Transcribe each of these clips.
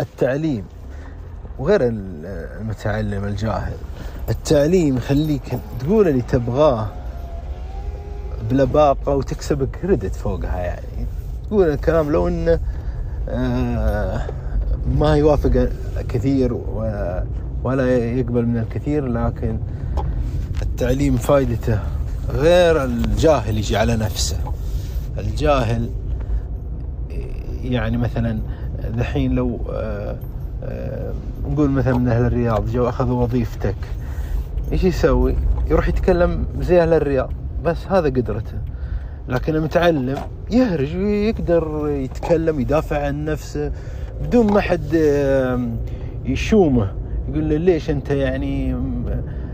التعليم وغير المتعلم الجاهل. التعليم يخليك تقول اللي تبغاه بلباقة وتكسب كريدت فوقها يعني. تقول الكلام لو انه آه، ما يوافق كثير ولا يقبل من الكثير لكن التعليم فائدته غير الجاهل يجي على نفسه. الجاهل يعني مثلا دحين لو آه، آه، نقول مثلا من أهل الرياض جو أخذوا وظيفتك إيش يسوي؟ يروح يتكلم زي أهل الرياض بس هذا قدرته. لكن المتعلم يهرج ويقدر يتكلم يدافع عن نفسه بدون ما حد يشومه. يقول له ليش أنت يعني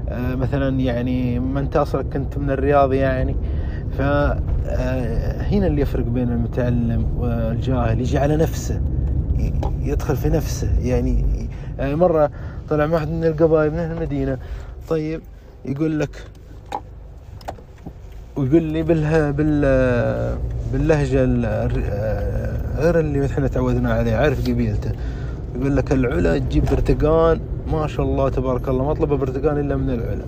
آه، مثلا يعني ما أنت اصلك كنت من الرياض يعني؟ فهنا اللي يفرق بين المتعلم والجاهل يجي على نفسه. يدخل في نفسه. يعني, يعني مرة طلع واحد من القبائل من المدينة. طيب يقول لك ويقول لي بالها بال باللهجة غير اللي إحنا تعودنا عليه عارف قبيلته. يقول لك العلا تجيب برتقان ما شاء الله تبارك الله ما طلب برتقان إلا من العلا.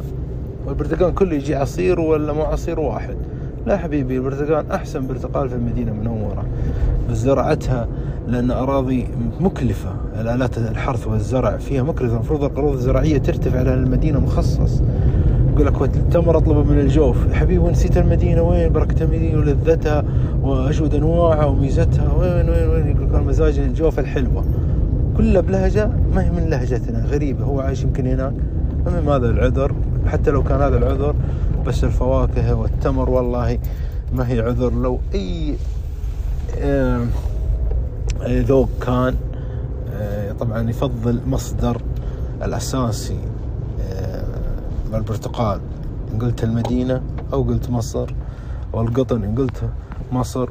والبرتقان كله يجي عصير ولا مو عصير واحد. لا حبيبي البرتقال أحسن برتقال في المدينة المنورة. بزرعتها لأن أراضي مكلفة. الآلات الحرث والزرع فيها مكلفة. المفروض القروض الزراعية ترتفع لأن المدينة مخصص يقول لك التمر اطلبه من الجوف. حبيبي نسيت المدينة؟ وين بركة المدينة؟ ولذتها وأجود أنواعها وميزتها. وين وين وين؟ يقول لك مزاج الجوف الحلوة. كلها بلهجة ما هي من لهجتنا. غريبة. هو عايش يمكن هناك. المهم هذا العذر حتى لو كان هذا العذر بس الفواكه والتمر والله ما هي عذر. لو أي ذوق كان آه، طبعا يفضل مصدر الأساسي آه، البرتقال. إن قلت المدينة أو قلت مصر والقطن إن قلت مصر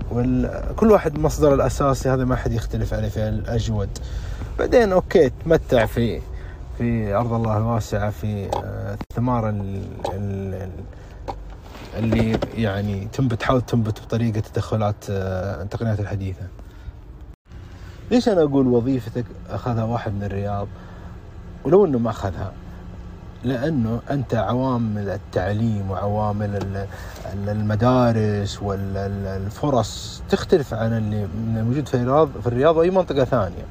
كل واحد مصدر الأساسي هذا ما حد يختلف عليه في الأجود. بعدين أوكي تمتع في في أرض الله الواسعه في آه، الثمار اللي يعني تنبت تحاول تنبت بطريقة تدخلات آه، التقنيات الحديثة. ليش أنا أقول وظيفتك أخذها واحد من الرياض ولو إنه ما أخذها لأنه أنت عوامل التعليم وعوامل المدارس والفرص تختلف عن اللي موجود في الرياض في الرياض وأي منطقة ثانية.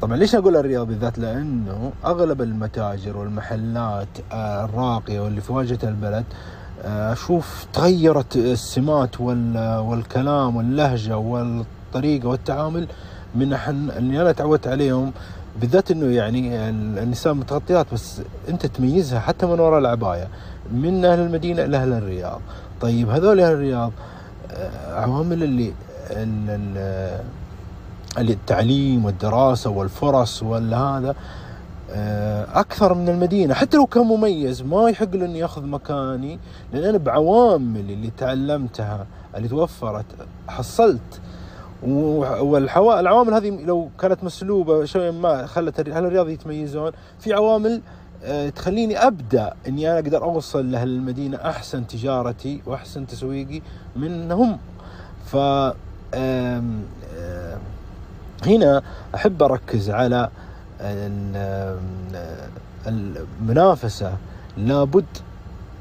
طبعا ليش أقول الرياض بالذات لأنه أغلب المتاجر والمحلات آه، الراقية واللي في واجهة البلد آه، أشوف تغيرت السمات والكلام واللهجة والطريقة والتعامل من اللي أنا تعودت عليهم بالذات إنه يعني النساء متغطيات بس أنت تميزها حتى من وراء العباية من أهل المدينة إلى أهل الرياض. طيب هذول أهل الرياض آه، عوامل اللي التعليم والدراسة والفرص والهذا آه، أكثر من المدينة. حتى لو كان مميز ما يحق له إني ياخذ مكاني لأن أنا بعوامل اللي تعلمتها اللي توفرت حصلت. والعوامل هذه لو كانت مسلوبة شوية ما خلت أهل الرياض يتميزون؟ في عوامل آه، تخليني أبدأ إني أنا أقدر أوصل لاهل المدينة أحسن تجارتي وأحسن تسويقي منهم. ف هنا أحب أركز على المنافسة لابد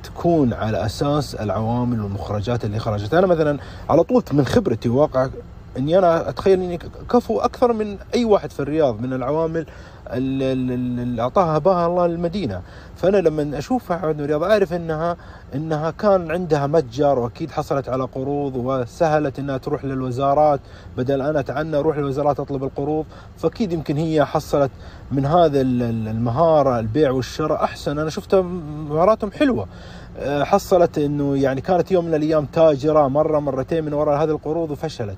تكون على أساس العوامل والمخرجات اللي خرجت. أنا مثلا على طول من خبرتي وواقع إني أنا أتخيل إني كفو أكثر من أي واحد في الرياض من العوامل اللي أعطاها بها الله للمدينة. فأنا لما اشوفها عود الرياض أعرف إنها إنها كان عندها متجر وأكيد حصلت على قروض وسهلت إنها تروح للوزارات. بدل أنا أتعنى أروح للوزارات أطلب القروض. فأكيد يمكن هي حصلت من هذا المهارة البيع والشراء أحسن. أنا شفتها مهاراتهم حلوة. أه، حصلت إنه يعني كانت يوم من الأيام تاجرة مرة مرتين من وراء هذه القروض وفشلت.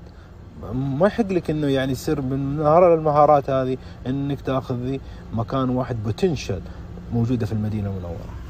ما يحق لك إنه يعني يصير من مهاره المهارات هذه إنك تأخذ مكان واحد بوتنشل موجودة في المدينة المنوره